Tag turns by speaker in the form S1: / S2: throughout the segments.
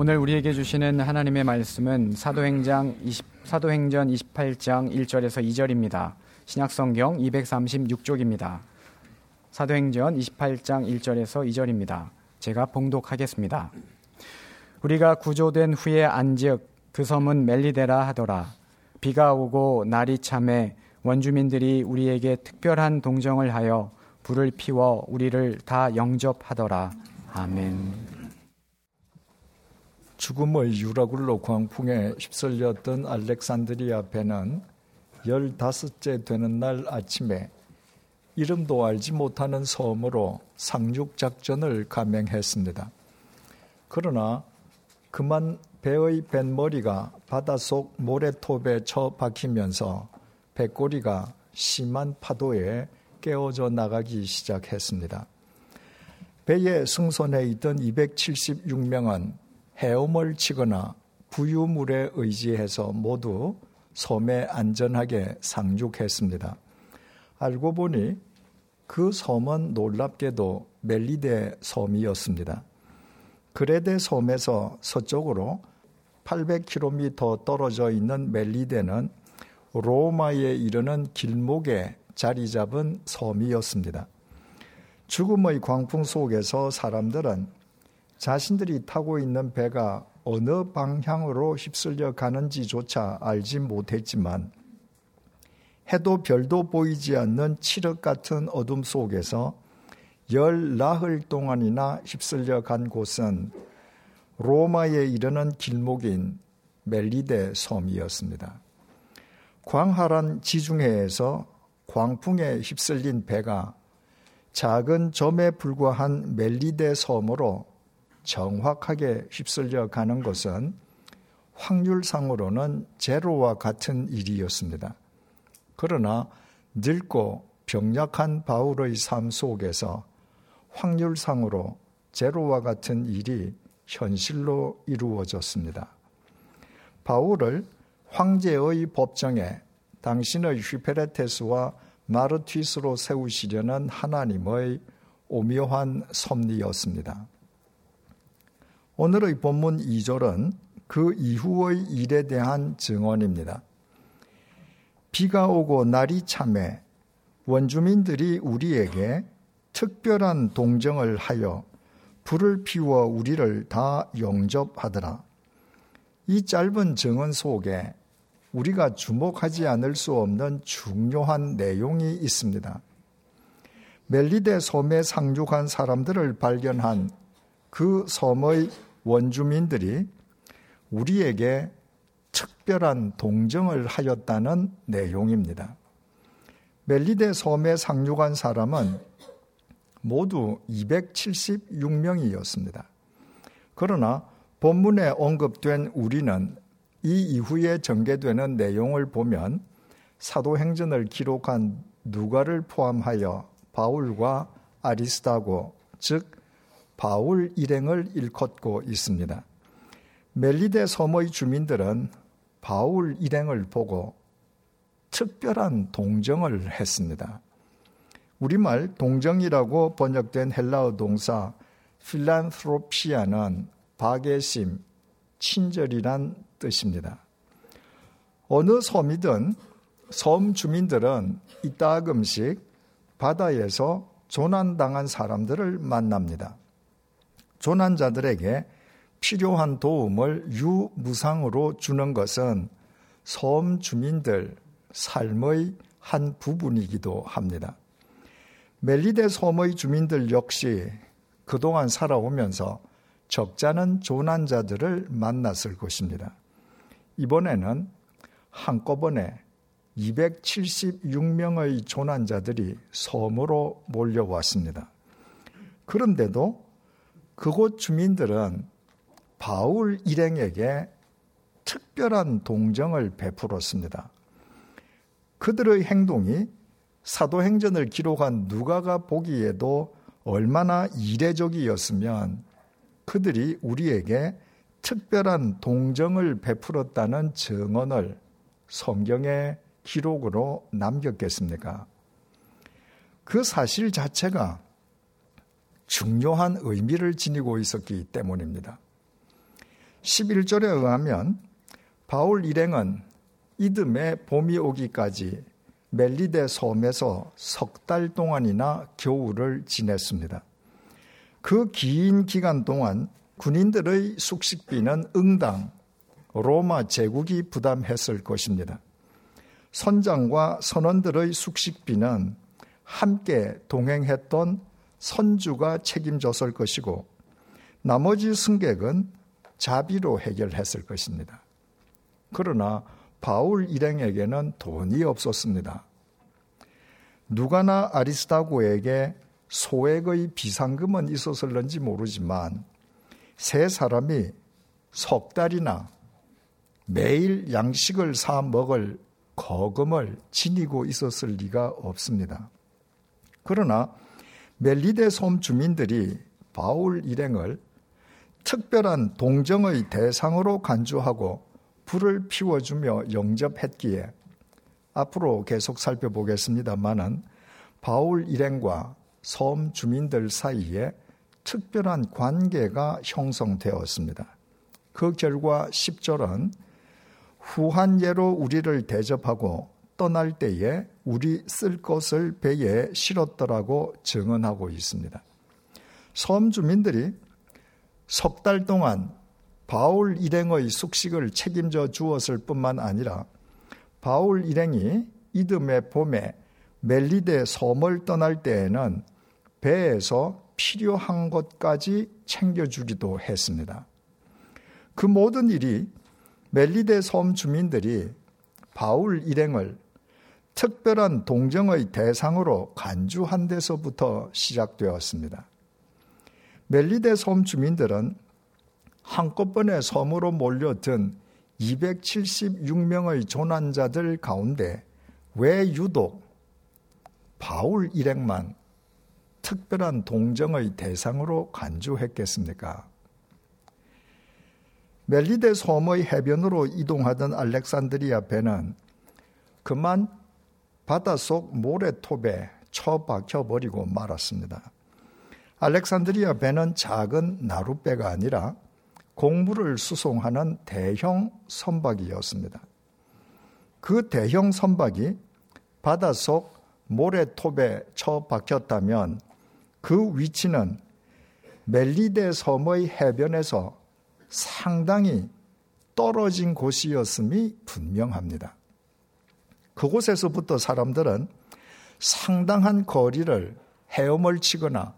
S1: 오늘 우리에게 주시는 하나님의 말씀은 사도행장 20, 사도행전 28장 1절에서 2절입니다. 신약성경 236쪽입니다. 사도행전 28장 1절에서 2절입니다. 제가 봉독하겠습니다. 우리가 구조된 후에 안즉 그 섬은 멜리데라 하더라. 비가 오고 날이 참해 원주민들이 우리에게 특별한 동정을 하여 불을 피워 우리를 다 영접하더라. 아멘.
S2: 죽음의 유라굴로 광풍에 휩쓸렸던 알렉산드리아 배는 열다섯째 되는 날 아침에 이름도 알지 못하는 섬으로 상륙 작전을 감행했습니다. 그러나 그만 배의 뱃머리가 바닷속 모래톱에 처 박히면서 배꼬리가 심한 파도에 깨어져 나가기 시작했습니다. 배에 승선해 있던 276명은 헤엄을 치거나 부유물에 의지해서 모두 섬에 안전하게 상륙했습니다. 알고 보니 그 섬은 놀랍게도 멜리데 섬이었습니다. 그레데 섬에서 서쪽으로 800km 떨어져 있는 멜리데는 로마에 이르는 길목에 자리 잡은 섬이었습니다. 죽음의 광풍 속에서 사람들은 자신들이 타고 있는 배가 어느 방향으로 휩쓸려 가는지조차 알지 못했지만 해도 별도 보이지 않는 칠흑 같은 어둠 속에서 열 나흘 동안이나 휩쓸려 간 곳은 로마에 이르는 길목인 멜리데 섬이었습니다. 광활한 지중해에서 광풍에 휩쓸린 배가 작은 점에 불과한 멜리데 섬으로 정확하게 휩쓸려 가는 것은 확률상으로는 제로와 같은 일이었습니다. 그러나 늙고 병약한 바울의 삶 속에서 확률상으로 제로와 같은 일이 현실로 이루어졌습니다. 바울을 황제의 법정에 당신의 휘페레테스와 마르티스로 세우시려는 하나님의 오묘한 섭리였습니다. 오늘의 본문 2절은 그 이후의 일에 대한 증언입니다. 비가 오고 날이 참해 원주민들이 우리에게 특별한 동정을 하여 불을 피워 우리를 다 영접하더라. 이 짧은 증언 속에 우리가 주목하지 않을 수 없는 중요한 내용이 있습니다. 멜리데 섬에 상륙한 사람들을 발견한 그 섬의 원주민들이 우리에게 특별한 동정을 하였다는 내용입니다. 멜리데 섬에 상륙한 사람은 모두 276명이었습니다. 그러나 본문에 언급된 우리는 이 이후에 전개되는 내용을 보면 사도행전을 기록한 누가를 포함하여 바울과 아리스타고 즉 바울 일행을 일컫고 있습니다. 멜리데 섬의 주민들은 바울 일행을 보고 특별한 동정을 했습니다. 우리말 동정이라고 번역된 헬라어 동사 필란트로피아는 박애심, 친절이란 뜻입니다. 어느 섬이든 섬 주민들은 이따금씩 바다에서 조난당한 사람들을 만납니다. 조난자들에게 필요한 도움을 유무상으로 주는 것은 섬 주민들 삶의 한 부분이기도 합니다. 멜리데 섬의 주민들 역시 그동안 살아오면서 적잖은 조난자들을 만났을 것입니다. 이번에는 한꺼번에 276명의 조난자들이 섬으로 몰려왔습니다. 그런데도 그곳 주민들은 바울 일행에게 특별한 동정을 베풀었습니다. 그들의 행동이 사도행전을 기록한 누가가 보기에도 얼마나 이례적이었으면 그들이 우리에게 특별한 동정을 베풀었다는 증언을 성경의 기록으로 남겼겠습니까? 그 사실 자체가 중요한 의미를 지니고 있었기 때문입니다. 11절에 의하면 바울 일행은 이듬해 봄이 오기까지 멜리데 섬에서 석 달 동안이나 겨울을 지냈습니다. 그 긴 기간 동안 군인들의 숙식비는 응당 로마 제국이 부담했을 것입니다. 선장과 선원들의 숙식비는 함께 동행했던 선주가 책임졌을 것이고 나머지 승객은 자비로 해결했을 것입니다. 그러나 바울 일행에게는 돈이 없었습니다. 누가나 아리스타고에게 소액의 비상금은 있었을런지 모르지만 세 사람이 석 달이나 매일 양식을 사 먹을 거금을 지니고 있었을 리가 없습니다. 그러나 멜리데 섬 주민들이 바울 일행을 특별한 동정의 대상으로 간주하고 불을 피워주며 영접했기에 앞으로 계속 살펴보겠습니다만은 바울 일행과 섬 주민들 사이에 특별한 관계가 형성되었습니다. 그 결과 10절은 후한 예로 우리를 대접하고 떠날 때에 우리 쓸 것을 배에 실었더라고 증언하고 있습니다. 섬 주민들이 석 달 동안 바울 일행의 숙식을 책임져 주었을 뿐만 아니라 바울 일행이 이듬해 봄에 멜리데 섬을 떠날 때에는 배에서 필요한 것까지 챙겨주기도 했습니다. 그 모든 일이 멜리데 섬 주민들이 바울 일행을 특별한 동정의 대상으로 간주한 데서부터 시작되었습니다. 멜리데 섬 주민들은 한꺼번에 섬으로 몰려든 276명의 조난자들 가운데 왜 유독 바울 일행만 특별한 동정의 대상으로 간주했겠습니까? 멜리데 섬의 해변으로 이동하던 알렉산드리아 배는 그만 바닷속 모래톱에 처박혀 버리고 말았습니다. 알렉산드리아 배는 작은 나룻배가 아니라 공물을 수송하는 대형 선박이었습니다. 그 대형 선박이 바닷속 모래톱에 처박혔다면 그 위치는 멜리데 섬의 해변에서 상당히 떨어진 곳이었음이 분명합니다. 그곳에서부터 사람들은 상당한 거리를 헤엄을 치거나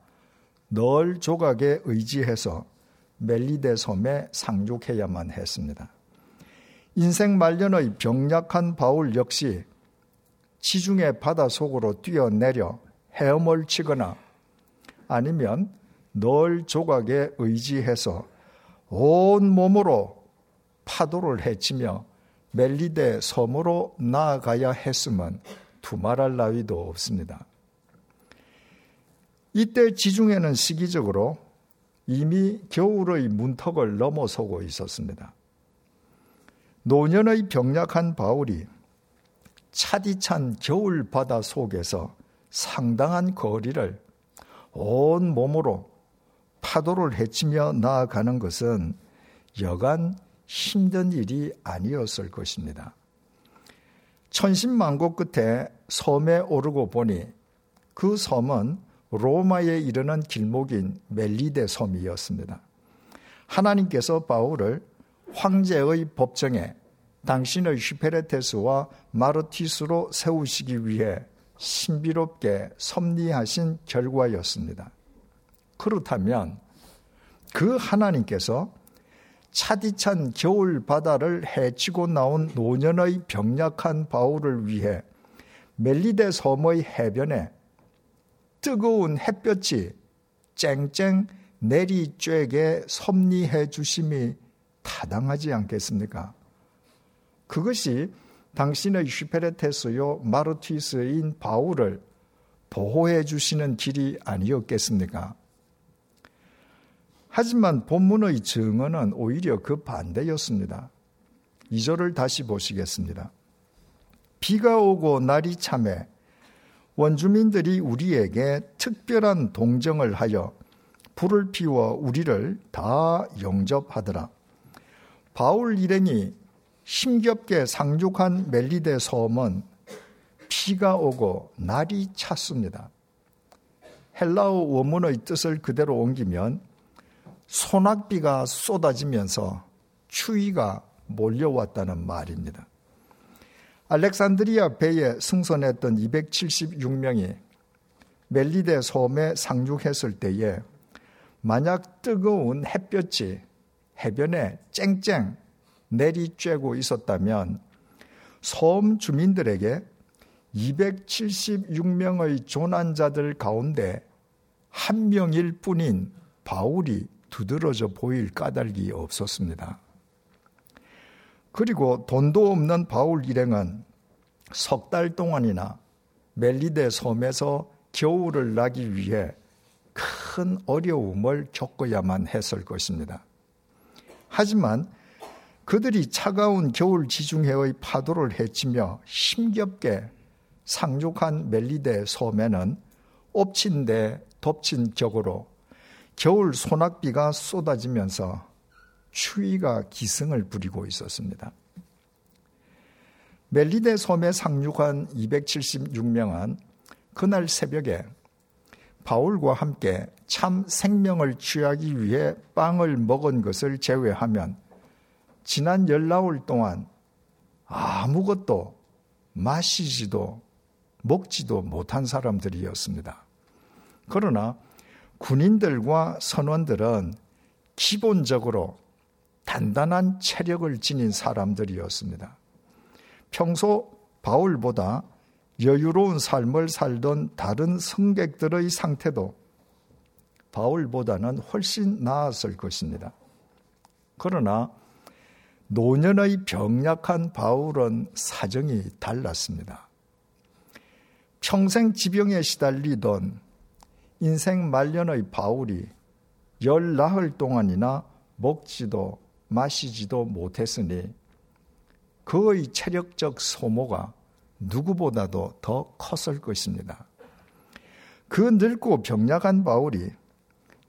S2: 널 조각에 의지해서 멜리데 섬에 상륙해야만 했습니다. 인생 말년의 병약한 바울 역시 지중해 바다 속으로 뛰어내려 헤엄을 치거나 아니면 널 조각에 의지해서 온 몸으로 파도를 헤치며 멜리데 섬으로 나아가야 했으면 두말할 나위도 없습니다. 이때 지중해는 시기적으로 이미 겨울의 문턱을 넘어서고 있었습니다. 노년의 병약한 바울이 차디찬 겨울 바다 속에서 상당한 거리를 온 몸으로 파도를 헤치며 나아가는 것은 여간 힘든 일이 아니었을 것입니다. 천신만고 끝에 섬에 오르고 보니 그 섬은 로마에 이르는 길목인 멜리데 섬이었습니다. 하나님께서 바울을 황제의 법정에 당신의 슈페레테스와 마르티스로 세우시기 위해 신비롭게 섭리하신 결과였습니다. 그렇다면 그 하나님께서 차디찬 겨울 바다를 헤치고 나온 노년의 병약한 바울을 위해 멜리데 섬의 해변에 뜨거운 햇볕이 쨍쨍 내리쬐게 섭리해 주심이 타당하지 않겠습니까? 그것이 당신의 슈페레테스요 마르티스인 바울을 보호해 주시는 길이 아니었겠습니까? 하지만 본문의 증언은 오히려 그 반대였습니다. 2절을 다시 보시겠습니다. 비가 오고 날이 참해 원주민들이 우리에게 특별한 동정을 하여 불을 피워 우리를 다 영접하더라. 바울 일행이 힘겹게 상륙한 멜리데 섬은 비가 오고 날이 찼습니다. 헬라어 원문의 뜻을 그대로 옮기면 소낙비가 쏟아지면서 추위가 몰려왔다는 말입니다. 알렉산드리아 배에 승선했던 276명이 멜리데 섬에 상륙했을 때에 만약 뜨거운 햇볕이 해변에 쨍쨍 내리쬐고 있었다면 섬 주민들에게 276명의 조난자들 가운데 한 명일 뿐인 바울이 두드러져 보일 까닭이 없었습니다. 그리고 돈도 없는 바울 일행은 석 달 동안이나 멜리데 섬에서 겨울을 나기 위해 큰 어려움을 겪어야만 했을 것입니다. 하지만 그들이 차가운 겨울 지중해의 파도를 헤치며 힘겹게 상륙한 멜리데 섬에는 엎친 데 덮친 격으로 겨울 소낙비가 쏟아지면서 추위가 기승을 부리고 있었습니다. 멜리데 섬에 상륙한 276명은 그날 새벽에 바울과 함께 참 생명을 취하기 위해 빵을 먹은 것을 제외하면 지난 열나흘 동안 아무것도 마시지도 먹지도 못한 사람들이었습니다. 그러나 군인들과 선원들은 기본적으로 단단한 체력을 지닌 사람들이었습니다. 평소 바울보다 여유로운 삶을 살던 다른 성객들의 상태도 바울보다는 훨씬 나았을 것입니다. 그러나 노년의 병약한 바울은 사정이 달랐습니다. 평생 지병에 시달리던 인생 말년의 바울이 열 나흘 동안이나 먹지도 마시지도 못했으니 그의 체력적 소모가 누구보다도 더 컸을 것입니다. 그 늙고 병약한 바울이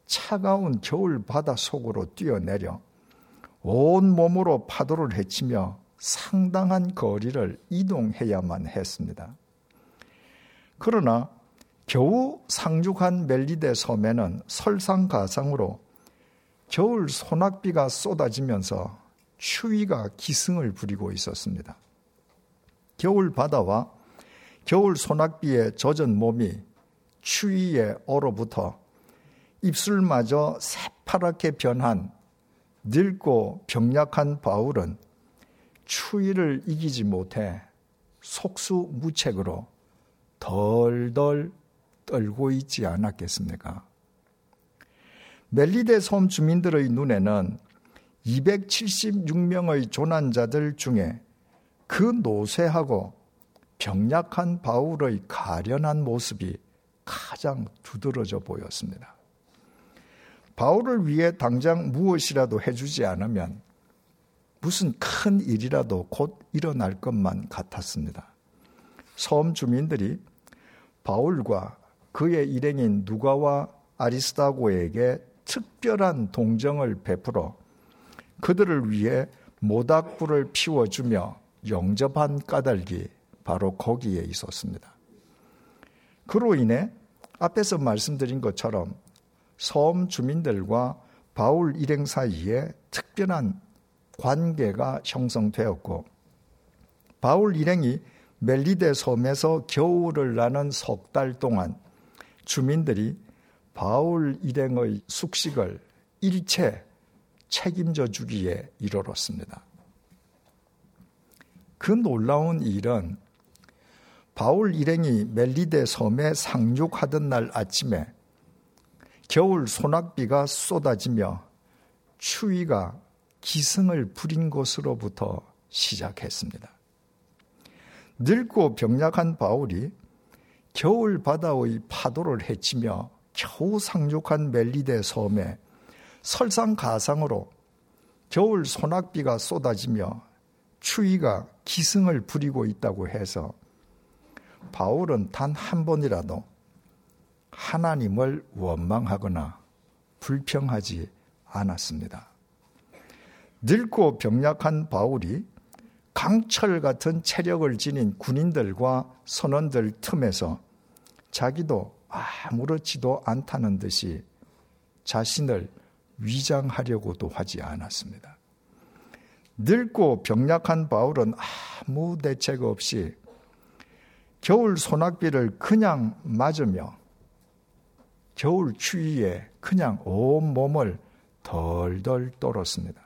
S2: 차가운 겨울 바다 속으로 뛰어내려 온 몸으로 파도를 헤치며 상당한 거리를 이동해야만 했습니다. 그러나 겨우 상륙한 멜리데 섬에는 설상가상으로 겨울 소낙비가 쏟아지면서 추위가 기승을 부리고 있었습니다. 겨울 바다와 겨울 소낙비에 젖은 몸이 추위에 얼어붙어 입술마저 새파랗게 변한 늙고 병약한 바울은 추위를 이기지 못해 속수무책으로 덜덜 떨고 있지 않았겠습니까? 멜리데 섬 주민들의 눈에는 276명의 조난자들 중에 그 노쇠하고 병약한 바울의 가련한 모습이 가장 두드러져 보였습니다. 바울을 위해 당장 무엇이라도 해주지 않으면 무슨 큰 일이라도 곧 일어날 것만 같았습니다. 섬 주민들이 바울과 그의 일행인 누가와 아리스타고에게 특별한 동정을 베풀어 그들을 위해 모닥불을 피워주며 영접한 까닭이 바로 거기에 있었습니다. 그로 인해 앞에서 말씀드린 것처럼 섬 주민들과 바울 일행 사이에 특별한 관계가 형성되었고 바울 일행이 멜리데 섬에서 겨울을 나는 석 달 동안 주민들이 바울 일행의 숙식을 일체 책임져 주기에 이르렀습니다. 그 놀라운 일은 바울 일행이 멜리데 섬에 상륙하던 날 아침에 겨울 소낙비가 쏟아지며 추위가 기승을 부린 곳으로부터 시작했습니다. 늙고 병약한 바울이 겨울 바다의 파도를 헤치며 겨우 상륙한 멜리데 섬에 설상가상으로 겨울 소낙비가 쏟아지며 추위가 기승을 부리고 있다고 해서 바울은 단 한 번이라도 하나님을 원망하거나 불평하지 않았습니다. 늙고 병약한 바울이 강철 같은 체력을 지닌 군인들과 선원들 틈에서 자기도 아무렇지도 않다는 듯이 자신을 위장하려고도 하지 않았습니다. 늙고 병약한 바울은 아무 대책 없이 겨울 소낙비를 그냥 맞으며 겨울 추위에 그냥 온 몸을 덜덜 떨었습니다.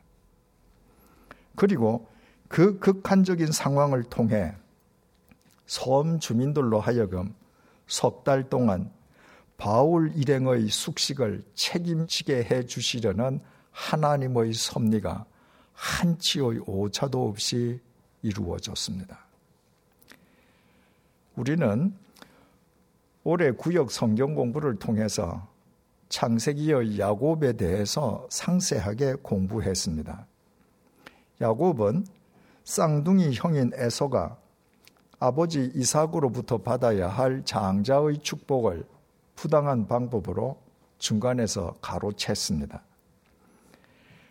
S2: 그리고 그 극한적인 상황을 통해 섬 주민들로 하여금 석 달 동안 바울 일행의 숙식을 책임지게 해 주시려는 하나님의 섭리가 한치의 오차도 없이 이루어졌습니다. 우리는 올해 구역 성경 공부를 통해서 창세기의 야곱에 대해서 상세하게 공부했습니다. 야곱은 쌍둥이 형인 에서가 아버지 이삭으로부터 받아야 할 장자의 축복을 부당한 방법으로 중간에서 가로챘습니다.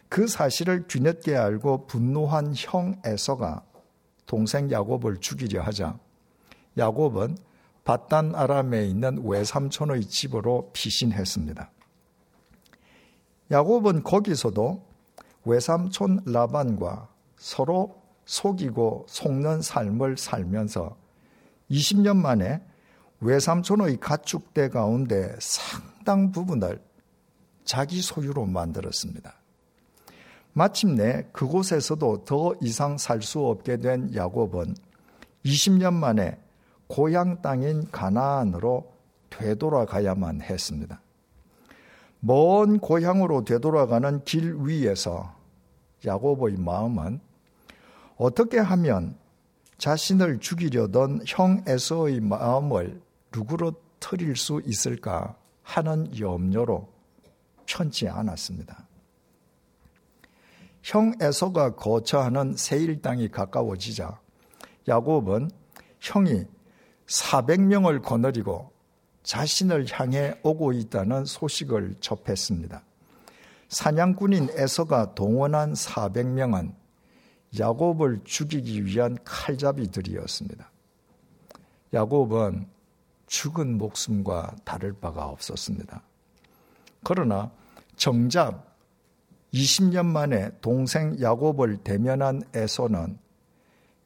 S2: 그 사실을 뒤늦게 알고 분노한 형 에서가 동생 야곱을 죽이려 하자 야곱은 바단 아람에 있는 외삼촌의 집으로 피신했습니다. 야곱은 거기서도 외삼촌 라반과 서로 속이고 속는 삶을 살면서 20년 만에 외삼촌의 가축대 가운데 상당 부분을 자기 소유로 만들었습니다. 마침내 그곳에서도 더 이상 살 수 없게 된 야곱은 20년 만에 고향 땅인 가나안으로 되돌아가야만 했습니다. 먼 고향으로 되돌아가는 길 위에서 야곱의 마음은 어떻게 하면 자신을 죽이려던 형 에서의 마음을 누구로틀릴 수 있을까 하는 염려로 편치 않았습니다. 형 에서가 거처하는 세일 땅이 가까워지자 야곱은 형이 400명을 거느리고 자신을 향해 오고 있다는 소식을 접했습니다. 사냥꾼인 에서가 동원한 400명은 야곱을 죽이기 위한 칼잡이들이었습니다. 야곱은 죽은 목숨과 다를 바가 없었습니다. 그러나 정작 20년 만에 동생 야곱을 대면한 에서는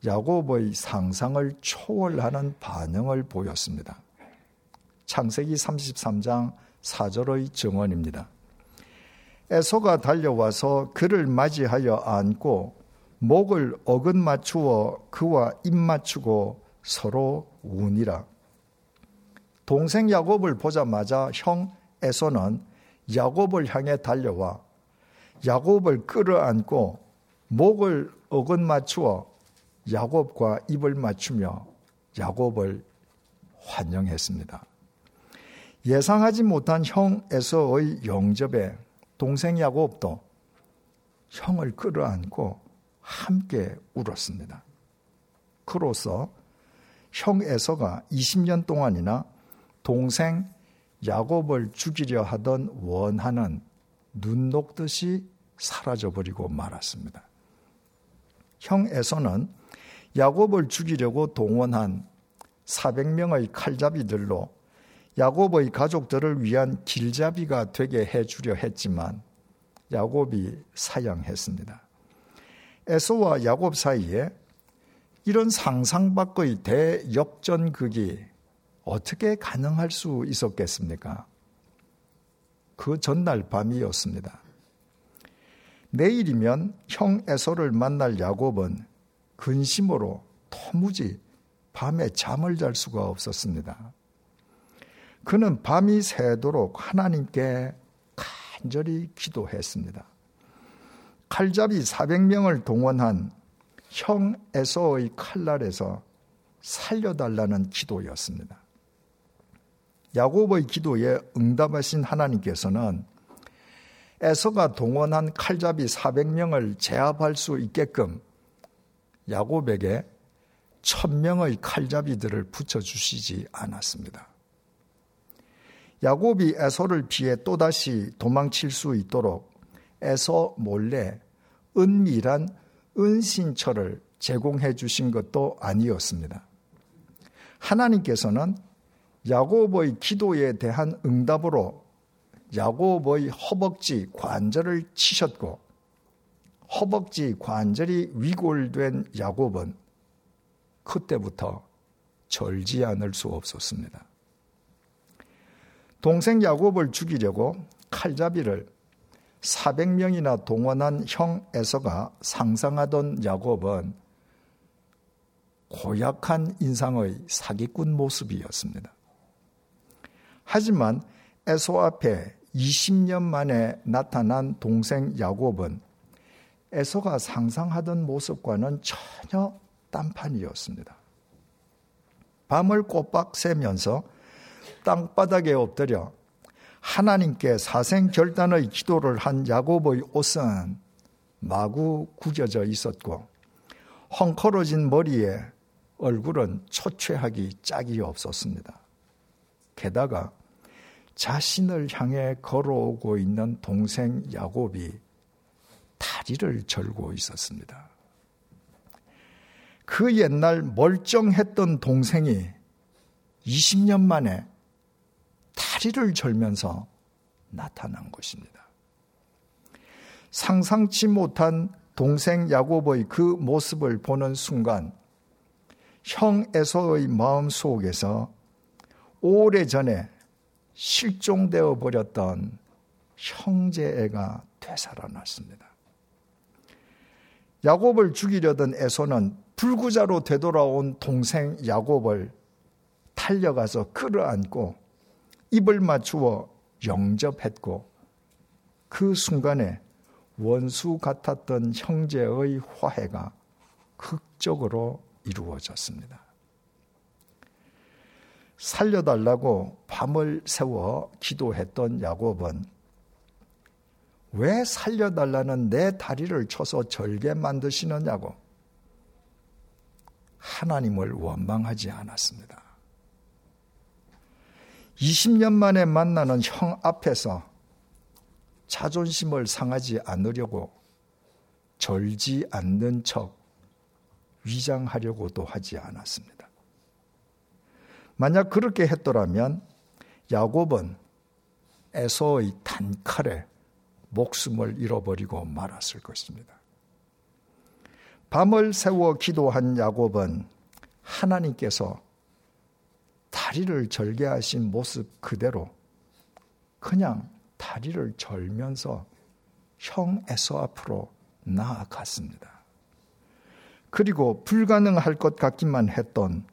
S2: 야곱의 상상을 초월하는 반응을 보였습니다. 창세기 33장 4절의 증언입니다. 에서가 달려와서 그를 맞이하여 안고 목을 어긋 맞추어 그와 입 맞추고 서로 우니라. 동생 야곱을 보자마자 형 에서는 야곱을 향해 달려와 야곱을 끌어안고 목을 어긋 맞추어 야곱과 입을 맞추며 야곱을 환영했습니다. 예상하지 못한 형 에서의 영접에 동생 야곱도 형을 끌어안고 함께 울었습니다. 그로써 형 에서가 20년 동안이나 동생 야곱을 죽이려 하던 원하는 눈 녹듯이 사라져버리고 말았습니다. 형 에서는 야곱을 죽이려고 동원한 400명의 칼잡이들로 야곱의 가족들을 위한 길잡이가 되게 해주려 했지만 야곱이 사양했습니다. 에서와 야곱 사이에 이런 상상 밖의 대역전극이 어떻게 가능할 수 있었겠습니까? 그 전날 밤이었습니다. 내일이면 형 에서를 만날 야곱은 근심으로 도무지 밤에 잠을 잘 수가 없었습니다. 그는 밤이 새도록 하나님께 간절히 기도했습니다. 칼잡이 400명을 동원한 형 에서의 칼날에서 살려달라는 기도였습니다. 야곱의 기도에 응답하신 하나님께서는 에서가 동원한 칼잡이 400명을 제압할 수 있게끔 야곱에게 천명의 칼잡이들을 붙여주시지 않았습니다. 야곱이 에서를 피해 또다시 도망칠 수 있도록 에서 몰래 은밀한 은신처를 제공해 주신 것도 아니었습니다. 하나님께서는 야곱의 기도에 대한 응답으로 야곱의 허벅지 관절을 치셨고 허벅지 관절이 위골된 야곱은 그때부터 절지 않을 수 없었습니다. 동생 야곱을 죽이려고 칼잡이를 400명이나 동원한 형 에서가 상상하던 야곱은 고약한 인상의 사기꾼 모습이었습니다. 하지만 에소 앞에 20년 만에 나타난 동생 야곱은 에소가 상상하던 모습과는 전혀 딴판이었습니다. 밤을 꼬박 새면서 땅바닥에 엎드려 하나님께 사생 결단의 기도를 한 야곱의 옷은 마구 구겨져 있었고 헝클어진 머리에 얼굴은 초췌하기 짝이 없었습니다. 게다가 자신을 향해 걸어오고 있는 동생 야곱이 다리를 절고 있었습니다. 그 옛날 멀쩡했던 동생이 20년 만에 다리를 절면서 나타난 것입니다. 상상치 못한 동생 야곱의 그 모습을 보는 순간 형 에서의 마음 속에서 오래전에 실종되어 버렸던 형제애가 되살아났습니다. 야곱을 죽이려던 에서는 불구자로 되돌아온 동생 야곱을 달려가서 끌어안고 입을 맞추어 영접했고 그 순간에 원수 같았던 형제의 화해가 극적으로 이루어졌습니다. 살려달라고 밤을 세워 기도했던 야곱은 왜 살려달라는 내 다리를 쳐서 절게 만드시느냐고 하나님을 원망하지 않았습니다. 20년 만에 만나는 형 앞에서 자존심을 상하지 않으려고 절지 않는 척 위장하려고도 하지 않았습니다. 만약 그렇게 했더라면 야곱은 에서의 단칼에 목숨을 잃어버리고 말았을 것입니다. 밤을 새워 기도한 야곱은 하나님께서 다리를 절개하신 모습 그대로 그냥 다리를 절면서 형 에서 앞으로 나아갔습니다. 그리고 불가능할 것 같기만 했던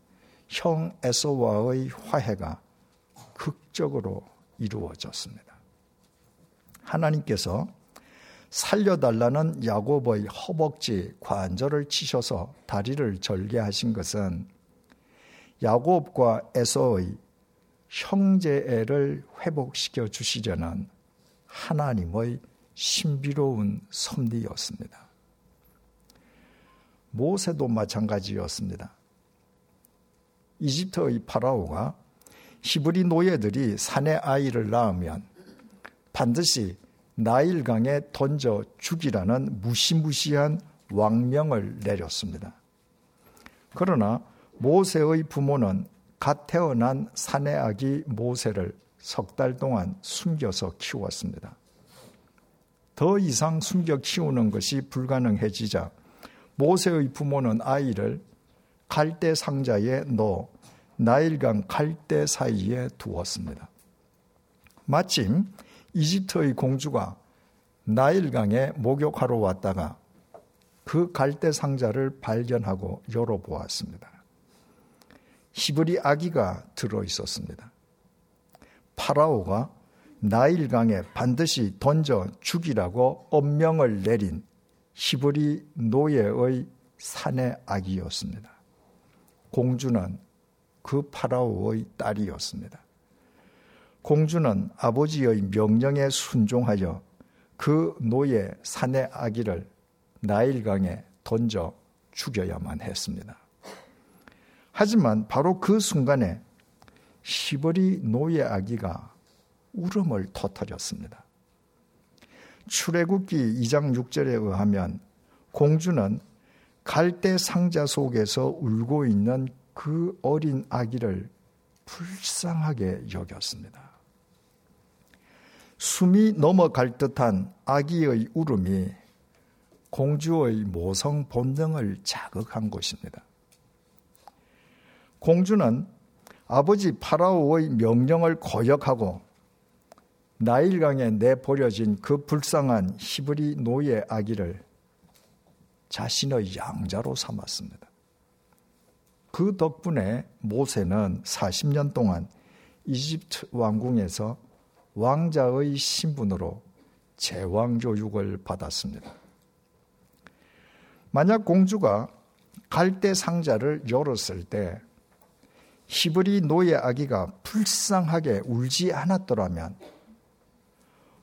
S2: 형 에서와의 화해가 극적으로 이루어졌습니다. 하나님께서 살려달라는 야곱의 허벅지 관절을 치셔서 다리를 절개하신 것은 야곱과 에서의 형제애를 회복시켜 주시려는 하나님의 신비로운 섭리였습니다. 모세도 마찬가지였습니다. 이집트의 파라오가 히브리 노예들이 사내 아이를 낳으면 반드시 나일강에 던져 죽이라는 무시무시한 왕명을 내렸습니다. 그러나 모세의 부모는 갓 태어난 사내 아기 모세를 석 달 동안 숨겨서 키웠습니다. 더 이상 숨겨 키우는 것이 불가능해지자 모세의 부모는 아이를 갈대 상자에 넣어 나일강 갈대 사이에 두었습니다. 마침 이집트의 공주가 나일강에 목욕하러 왔다가 그 갈대 상자를 발견하고 열어보았습니다. 히브리 아기가 들어 있었습니다. 파라오가 나일강에 반드시 던져 죽이라고 엄명을 내린 히브리 노예의 사내 아기였습니다. 공주는 그 파라오의 딸이었습니다. 공주는 아버지의 명령에 순종하여 그 노예 사내 아기를 나일강에 던져 죽여야만 했습니다. 하지만 바로 그 순간에 시버리 노예 아기가 울음을 터뜨렸습니다. 출애굽기 2장 6절에 의하면 공주는 갈대 상자 속에서 울고 있는 그 어린 아기를 불쌍하게 여겼습니다. 숨이 넘어갈 듯한 아기의 울음이 공주의 모성 본능을 자극한 것입니다. 공주는 아버지 파라오의 명령을 거역하고 나일강에 내버려진 그 불쌍한 히브리 노예 아기를 자신의 양자로 삼았습니다. 그 덕분에 모세는 40년 동안 이집트 왕궁에서 왕자의 신분으로 제왕 교육을 받았습니다. 만약 공주가 갈대 상자를 열었을 때 히브리 노예 아기가 불쌍하게 울지 않았더라면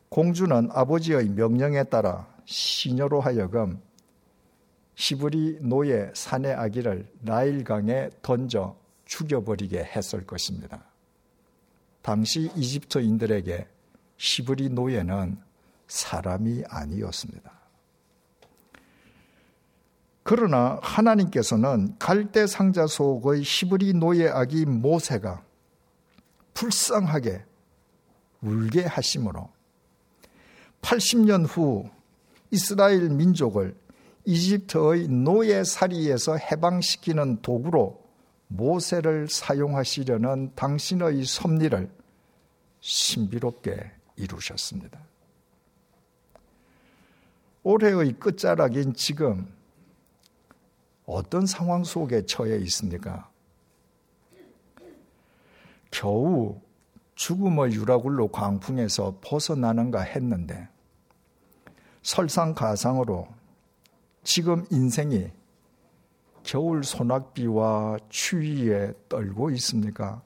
S2: 공주는 아버지의 명령에 따라 시녀로 하여금 히브리 노예 사내 아기를 나일강에 던져 죽여버리게 했을 것입니다. 당시 이집트인들에게 히브리 노예는 사람이 아니었습니다. 그러나 하나님께서는 갈대 상자 속의 히브리 노예 아기 모세가 불쌍하게 울게 하심으로 80년 후 이스라엘 민족을 이집트의 노예살이에서 해방시키는 도구로 모세를 사용하시려는 당신의 섭리를 신비롭게 이루셨습니다. 올해의 끝자락인 지금 어떤 상황 속에 처해 있습니까? 겨우 죽음의 유라굴로 광풍에서 벗어나는가 했는데 설상가상으로 지금 인생이 겨울 소낙비와 추위에 떨고 있습니까?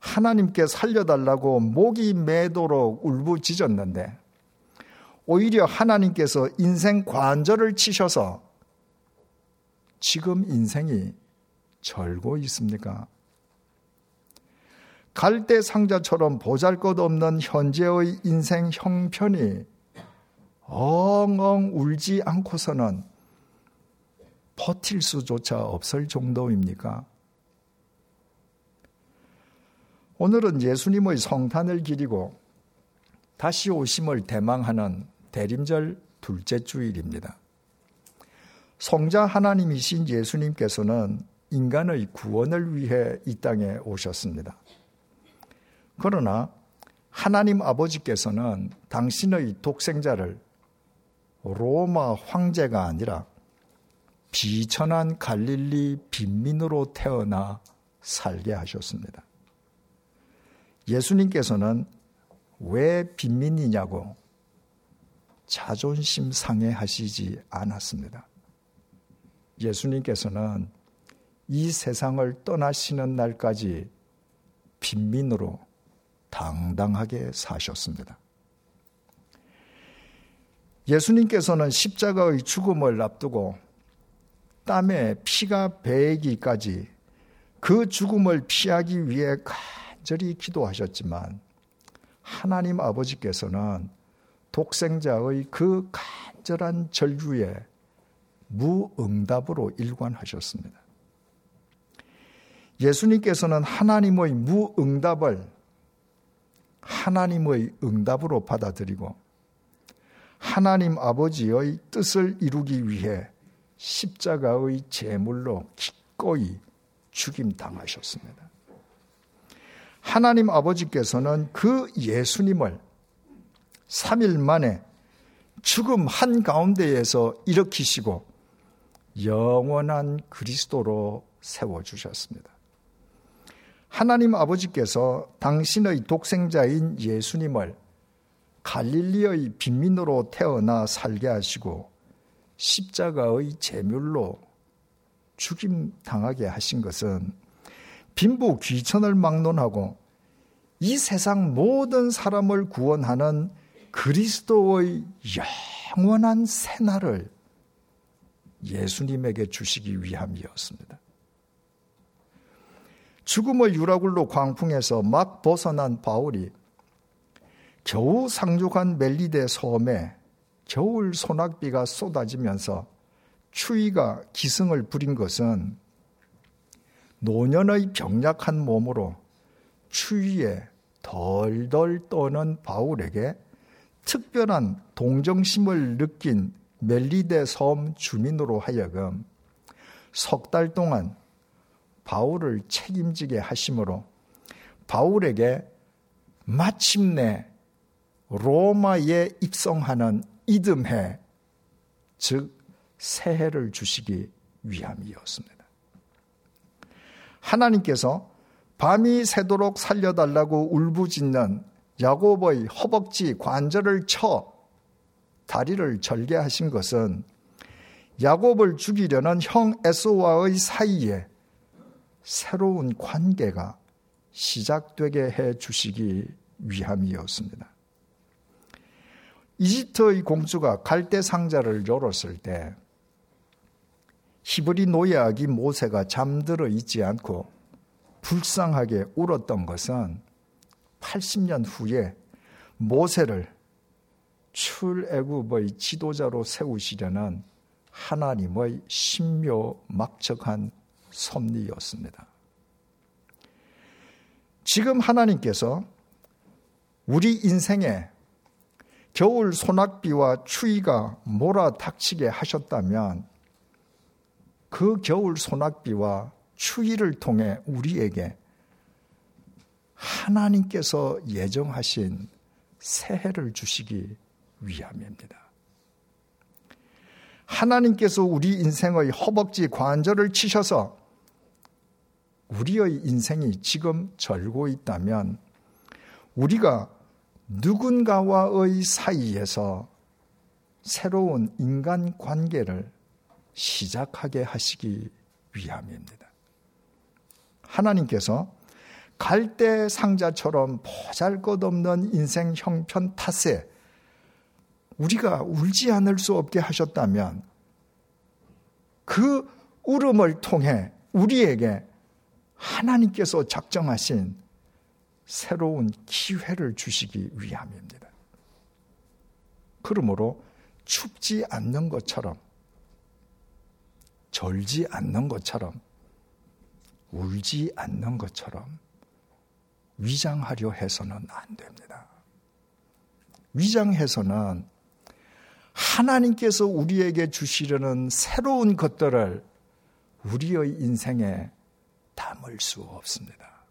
S2: 하나님께 살려달라고 목이 매도록 울부짖었는데 오히려 하나님께서 인생 관절을 치셔서 지금 인생이 절고 있습니까? 갈대 상자처럼 보잘 것 없는 현재의 인생 형편이 엉엉 울지 않고서는 버틸 수조차 없을 정도입니까? 오늘은 예수님의 성탄을 기리고 다시 오심을 대망하는 대림절 둘째 주일입니다. 성자 하나님이신 예수님께서는 인간의 구원을 위해 이 땅에 오셨습니다. 그러나 하나님 아버지께서는 당신의 독생자를 로마 황제가 아니라 비천한 갈릴리 빈민으로 태어나 살게 하셨습니다. 예수님께서는 왜 빈민이냐고 자존심 상해 하시지 않았습니다. 예수님께서는 이 세상을 떠나시는 날까지 빈민으로 당당하게 사셨습니다. 예수님께서는 십자가의 죽음을 앞두고 땀에 피가 배기까지 그 죽음을 피하기 위해 간절히 기도하셨지만 하나님 아버지께서는 독생자의 그 간절한 절규에 무응답으로 일관하셨습니다. 예수님께서는 하나님의 무응답을 하나님의 응답으로 받아들이고 하나님 아버지의 뜻을 이루기 위해 십자가의 제물로 기꺼이 죽임 당하셨습니다. 하나님 아버지께서는 그 예수님을 3일 만에 죽음 한 가운데에서 일으키시고 영원한 그리스도로 세워주셨습니다. 하나님 아버지께서 당신의 독생자인 예수님을 갈릴리의 빈민으로 태어나 살게 하시고 십자가의 제물로 죽임 당하게 하신 것은 빈부 귀천을 막론하고 이 세상 모든 사람을 구원하는 그리스도의 영원한 새날을 예수님에게 주시기 위함이었습니다. 죽음의 유라굴로 광풍에서 막 벗어난 바울이 겨우 상륙한 멜리데 섬에 겨울 소낙비가 쏟아지면서 추위가 기승을 부린 것은 노년의 병약한 몸으로 추위에 덜덜 떠는 바울에게 특별한 동정심을 느낀 멜리데 섬 주민으로 하여금 석 달 동안 바울을 책임지게 하심으로 바울에게 마침내 로마에 입성하는 이듬해, 즉 새해를 주시기 위함이었습니다. 하나님께서 밤이 새도록 살려달라고 울부짖는 야곱의 허벅지 관절을 쳐 다리를 절개하신 것은 야곱을 죽이려는 형 에소와의 사이에 새로운 관계가 시작되게 해 주시기 위함이었습니다. 이집트의 공주가 갈대 상자를 열었을 때 히브리 노예아기 모세가 잠들어 있지 않고 불쌍하게 울었던 것은 80년 후에 모세를 출애굽의 지도자로 세우시려는 하나님의 신묘막측한 섭리였습니다. 지금 하나님께서 우리 인생에 겨울 소낙비와 추위가 몰아닥치게 하셨다면 그 겨울 소낙비와 추위를 통해 우리에게 하나님께서 예정하신 새해를 주시기 위함입니다. 하나님께서 우리 인생의 허벅지 관절을 치셔서 우리의 인생이 지금 절고 있다면 우리가 누군가와의 사이에서 새로운 인간 관계를 시작하게 하시기 위함입니다. 하나님께서 갈대 상자처럼 보잘 것 없는 인생 형편 탓에 우리가 울지 않을 수 없게 하셨다면 그 울음을 통해 우리에게 하나님께서 작정하신 새로운 기회를 주시기 위함입니다. 그러므로 춥지 않는 것처럼 절지 않는 것처럼 울지 않는 것처럼 위장하려 해서는 안 됩니다. 위장해서는 하나님께서 우리에게 주시려는 새로운 것들을 우리의 인생에 담을 수 없습니다.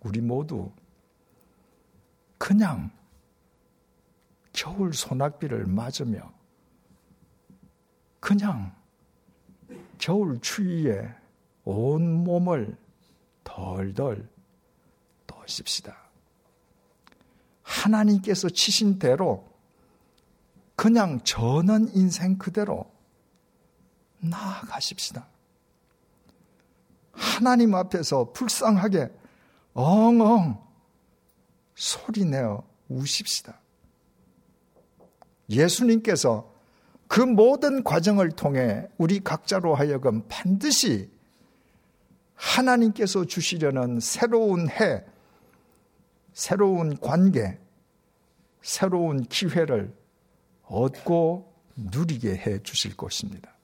S2: 우리 모두 그냥 겨울 소낙비를 맞으며 그냥 겨울 추위에 온 몸을 덜덜 떠십시다. 하나님께서 치신 대로 그냥 저는 인생 그대로 나아가십시다. 하나님 앞에서 불쌍하게 엉엉 소리내어 우십시다. 예수님께서 그 모든 과정을 통해 우리 각자로 하여금 반드시 하나님께서 주시려는 새로운 해, 새로운 관계, 새로운 기회를 얻고 누리게 해 주실 것입니다.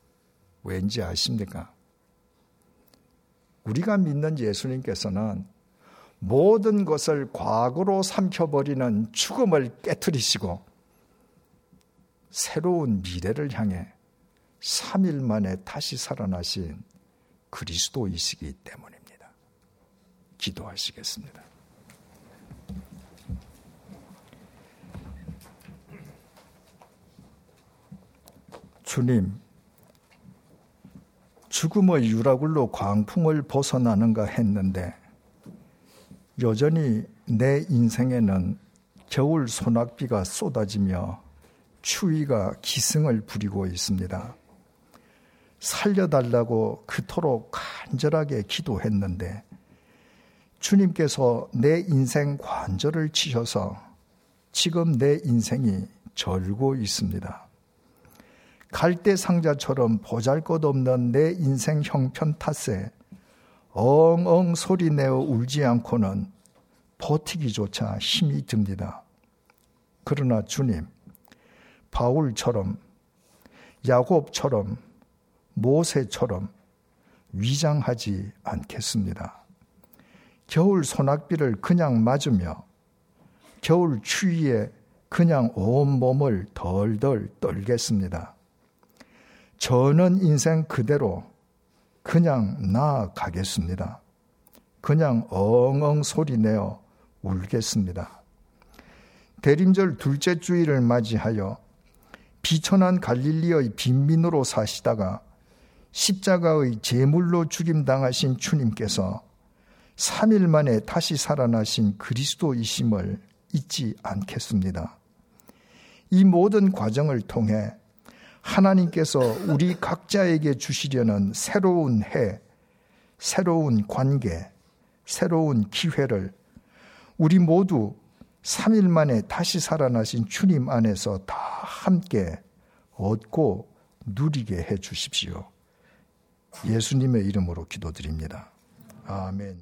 S2: 왠지 아십니까? 우리가 믿는 예수님께서는 모든 것을 과거로 삼켜버리는 죽음을 깨뜨리시고 새로운 미래를 향해 3일 만에 다시 살아나신 그리스도이시기 때문입니다. 기도하시겠습니다. 주님, 죽음의 유라굴로 광풍을 벗어나는가 했는데 여전히 내 인생에는 겨울 소낙비가 쏟아지며 추위가 기승을 부리고 있습니다. 살려달라고 그토록 간절하게 기도했는데 주님께서 내 인생 관절을 치셔서 지금 내 인생이 절고 있습니다. 갈대 상자처럼 보잘 것 없는 내 인생 형편 탓에 엉엉 소리 내어 울지 않고는 버티기조차 힘이 듭니다. 그러나 주님, 바울처럼 야곱처럼 모세처럼 위장하지 않겠습니다. 겨울 소낙비를 그냥 맞으며 겨울 추위에 그냥 온 몸을 덜덜 떨겠습니다. 저는 인생 그대로 그냥 나아가겠습니다. 그냥 엉엉 소리 내어 울겠습니다. 대림절 둘째 주일을 맞이하여 비천한 갈릴리의 빈민으로 사시다가 십자가의 제물로 죽임당하신 주님께서 3일 만에 다시 살아나신 그리스도이심을 잊지 않겠습니다. 이 모든 과정을 통해 하나님께서 우리 각자에게 주시려는 새로운 해, 새로운 관계, 새로운 기회를 우리 모두 3일 만에 다시 살아나신 주님 안에서 다 함께 얻고 누리게 해 주십시오. 예수님의 이름으로 기도드립니다. 아멘.